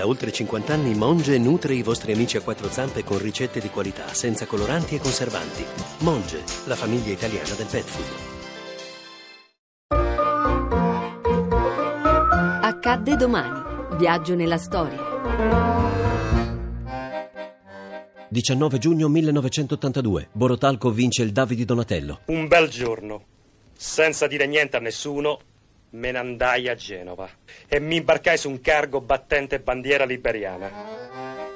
Da oltre 50 anni Monge nutre i vostri amici a quattro zampe con ricette di qualità, senza coloranti e conservanti. Monge, la famiglia italiana del pet food. Accadde domani. Viaggio nella storia. 19 giugno 1982. Borotalco vince il Davide Donatello. Un bel giorno. Senza dire niente a nessuno, me ne andai a Genova e mi imbarcai su un cargo battente bandiera liberiana.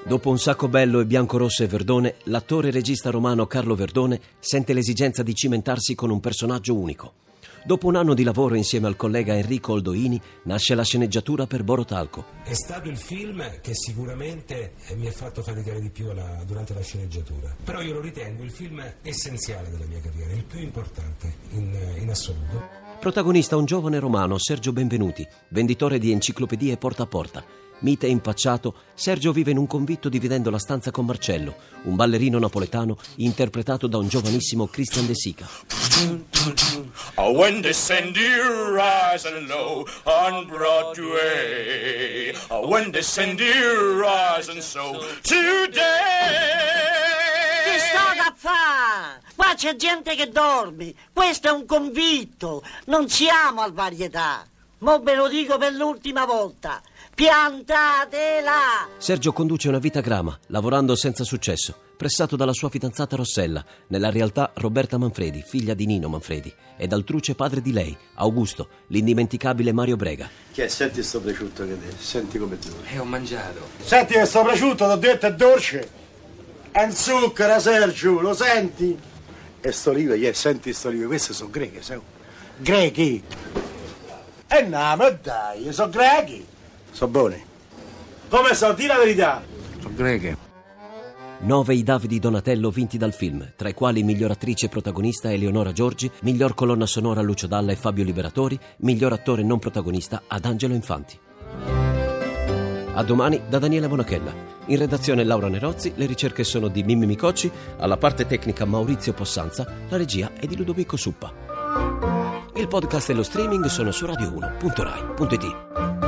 Dopo un sacco bello e bianco-rosso e verdone, l'attore e regista romano Carlo Verdone sente l'esigenza di cimentarsi con un personaggio unico. Dopo un anno di lavoro insieme al collega Enrico Oldoini, nasce la sceneggiatura per Borotalco. È stato il film che sicuramente mi ha fatto faticare di più la, durante la sceneggiatura. Però io lo ritengo il film essenziale della mia carriera, il più importante in, in assoluto. Protagonista un giovane romano, Sergio Benvenuti, venditore di enciclopedie porta a porta. Mite e impacciato, Sergio vive in un convitto dividendo la stanza con Marcello, un ballerino napoletano interpretato da un giovanissimo Christian De Sica. When they send you rising low on Broadway, when they send you rising so today. Che sta da fare? Qua c'è gente che dorme. Questo è un convitto. Non siamo al varietà. Mo ve lo dico per l'ultima volta. Piantatela! Sergio conduce una vita grama, lavorando senza successo, pressato dalla sua fidanzata Rossella, nella realtà Roberta Manfredi, figlia di Nino Manfredi, e dal truce padre di lei, Augusto, l'indimenticabile Mario Brega. Che? Senti sto prosciutto che te, senti come dura. E ho mangiato. Senti che sto prosciutto, t'ho detto, è dolce. È un zucchero, Sergio, lo senti? E sto olive, yeah, senti sto olive, queste sono greche, sai? Grechi? E no, ma dai, sono grechi. Sono buoni. Come so, di la verità. Sono greche. Nove i Davidi Donatello vinti dal film, tra i quali miglior attrice protagonista Eleonora Giorgi, miglior colonna sonora Lucio Dalla e Fabio Liberatori, miglior attore non protagonista ad Angelo Infanti. A domani da Daniela Bonachella. In redazione Laura Nerozzi, le ricerche sono di Mimmi Micocci, alla parte tecnica Maurizio Possanza, la regia è di Ludovico Suppa. Il podcast e lo streaming sono su radio1.rai.it.